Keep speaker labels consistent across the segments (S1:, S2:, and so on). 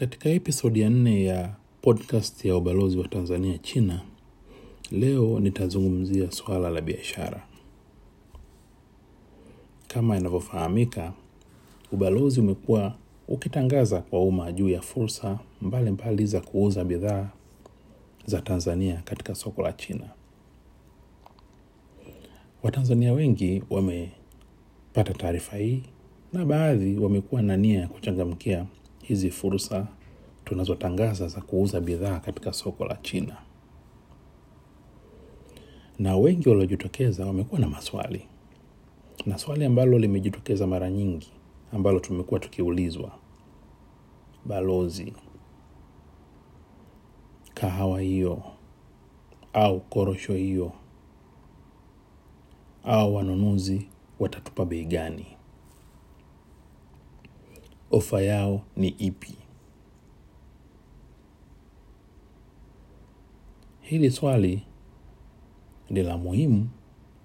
S1: Katika episodi ya nne ya podcast ya ubalozi wa Tanzania China, leo nitazungumzia swala la biashara. Kama inavyofahamika, ubalozi umekuwa ukitangaza kwa umma juu ya fursa mbalimbali za kuuza bidhaa za Tanzania katika soko la China. Watanzania wengi wamepata taarifa hii na baadhi wamekuwa na nia ya kuchangamkia hizi fursa tunazotangaza za kuuza bidhaa katika soko la China. Na wengi waliojitokeza wamekuwa na maswali, na swali ambalo limejitokeza mara nyingi ambalo tumekuwa tukiulizwa, balozi, kahawa hiyo au korosho hiyo au wanunuzi watatupa bei gani? Ofa yao ni ipi? Hili swali ni la muhimu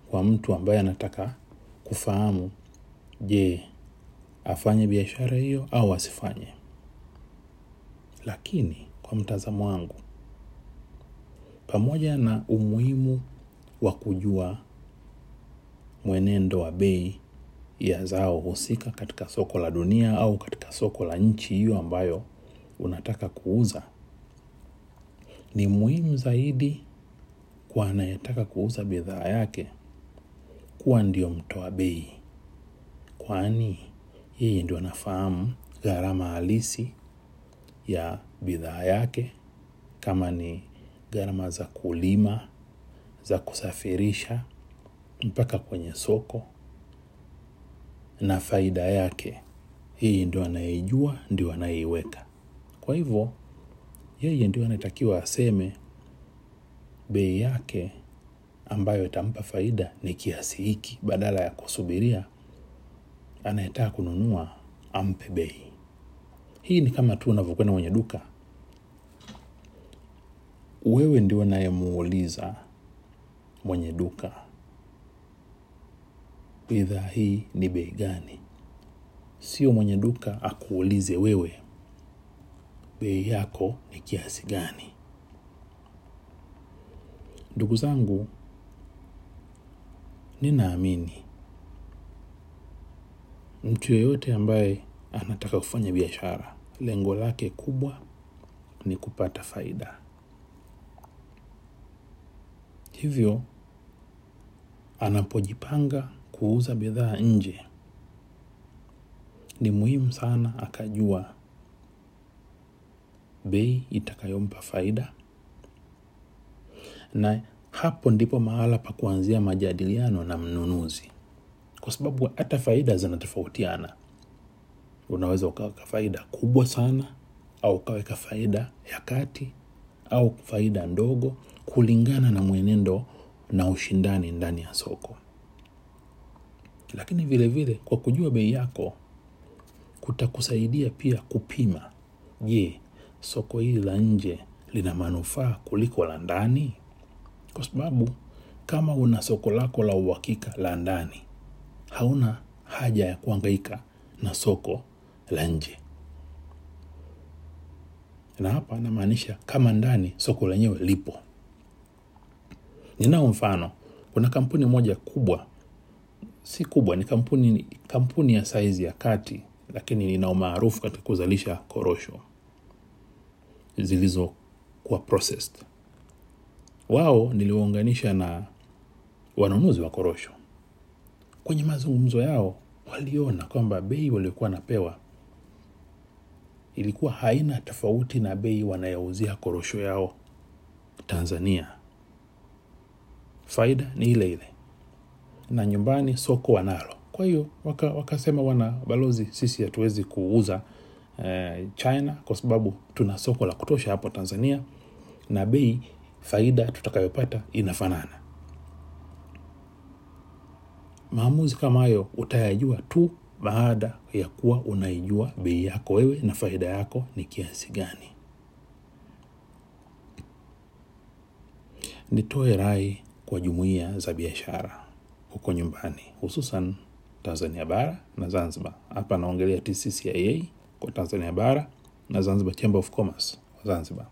S1: kwa mtu ambaye anataka kufahamu, je, afanye biashara hiyo au asifanye. Lakini kwa mtazamo wangu, pamoja na umuhimu wa kujua mwenendo wa bei ya zao husika katika soko la dunia au katika soko la nchi hiyo ambayo unataka kuuza, ni muhimu zaidi kwa anayetaka kuuza bidhaa yake kuwa ndio mtoa bei, kwani yeye ndio anafahamu gharama halisi ya bidhaa yake, kama ni gharama za kulima, za kusafirisha mpaka kwenye soko na faida yake. Hii ndio anayeijua, ndio anayeiweka. Kwa hivyo yeye ndio anatakiwa aseme bei yake ambayo itampa faida ni kiasi hiki, badala ya kusubiria anayetaka kununua ampe bei. Hii ni kama tu unavyokwenda kwenye duka, wewe ndio unayemuuliza mwenye duka, bidhaa hii ni bei gani? Sio mwenye duka akuulize wewe bei yako ni kiasi gani. Ndugu zangu, ninaamini mtu yeyote ambaye anataka kufanya biashara, lengo lake kubwa ni kupata faida. Hivyo anapojipanga kuuza bidhaa nje, ni muhimu sana akajua bei itakayompa faida, na hapo ndipo mahala pa kuanzia majadiliano na mnunuzi, kwa sababu hata faida zinatofautiana. Unaweza ukaweka faida kubwa sana au ukaweka faida ya kati au faida ndogo, kulingana na mwenendo na ushindani ndani ya soko. Lakini vile vile kwa kujua bei yako kutakusaidia pia kupima, je, soko hili la nje lina manufaa kuliko la ndani? Kwa sababu kama una soko lako la uhakika la ndani, hauna haja ya kuhangaika na soko la nje. Na hapa namaanisha kama ndani soko lenyewe lipo. Ninao mfano, kuna kampuni moja kubwa, si kubwa, ni kampuni, kampuni ya saizi ya kati, lakini ina umaarufu katika kuzalisha korosho zilizokuwa. Wao niliwaunganisha na wanunuzi wa korosho. Kwenye mazungumzo yao waliona kwamba bei waliokuwa napewa ilikuwa haina tofauti na bei wanayouzia korosho yao Tanzania. Faida ni ile ile, na nyumbani soko wanalo. Kwa hiyo waka, wakasema wana balozi, sisi hatuwezi kuuza eh, China kwa sababu tuna soko la kutosha hapo Tanzania na bei faida tutakayopata inafanana. Maamuzi kama hayo utayajua tu baada ya kuwa unaijua bei yako wewe na faida yako ni kiasi gani. Nitoe rai kwa jumuiya za biashara huko nyumbani, hususan Tanzania bara na Zanzibar. Hapa naongelea TCCIA kwa Tanzania bara na Zanzibar Chamber of Commerce Zanzibar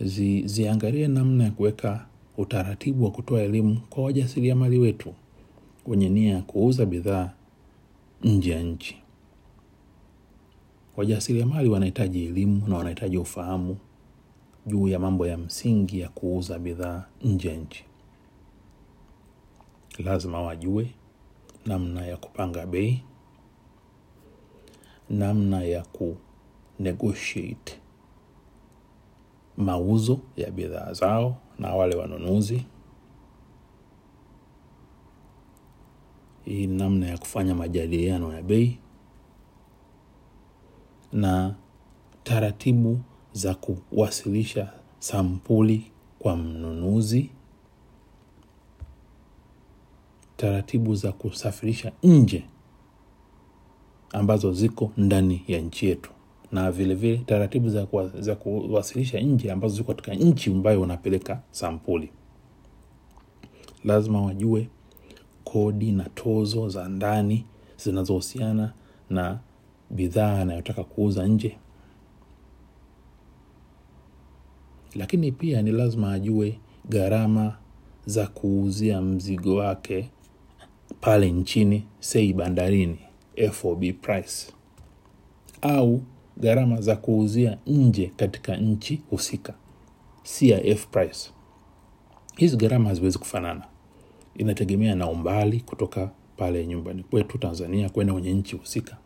S1: zi, ziangalie namna ya kuweka utaratibu wa kutoa elimu kwa wajasiriamali wetu wenye nia ya kuuza bidhaa nje ya nchi. Wajasiriamali wanahitaji elimu na wanahitaji ufahamu juu ya mambo ya msingi ya kuuza bidhaa nje ya nchi. Lazima wajue namna ya kupanga bei, namna ya ku negotiate mauzo ya bidhaa zao na wale wanunuzi, hii namna ya kufanya majadiliano ya bei na taratibu za kuwasilisha sampuli kwa mnunuzi, taratibu za kusafirisha nje ambazo ziko ndani ya nchi yetu na vilevile vile, taratibu za, kuwa, za kuwasilisha nje ambazo ziko katika nchi ambayo unapeleka sampuli. Lazima wajue kodi na tozo za ndani zinazohusiana na bidhaa anayotaka kuuza nje, lakini pia ni lazima ajue gharama za kuuzia mzigo wake pale nchini, sei bandarini, FOB price au gharama za kuuzia nje katika nchi husika, CIF price. Hizi gharama haziwezi kufanana, inategemea na umbali kutoka pale nyumbani kwetu Tanzania kwenda kwenye nchi husika.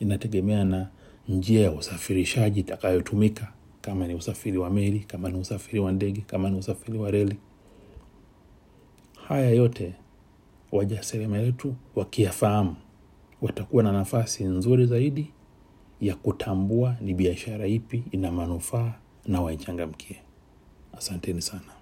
S1: Inategemea na njia ya usafirishaji itakayotumika, kama ni usafiri wa meli, kama ni usafiri wa ndege, kama ni usafiri wa reli. Haya yote wajasiriamali wetu wakiyafahamu, watakuwa na nafasi nzuri zaidi ya kutambua ni biashara ipi ina manufaa na waichangamkie. Asanteni sana.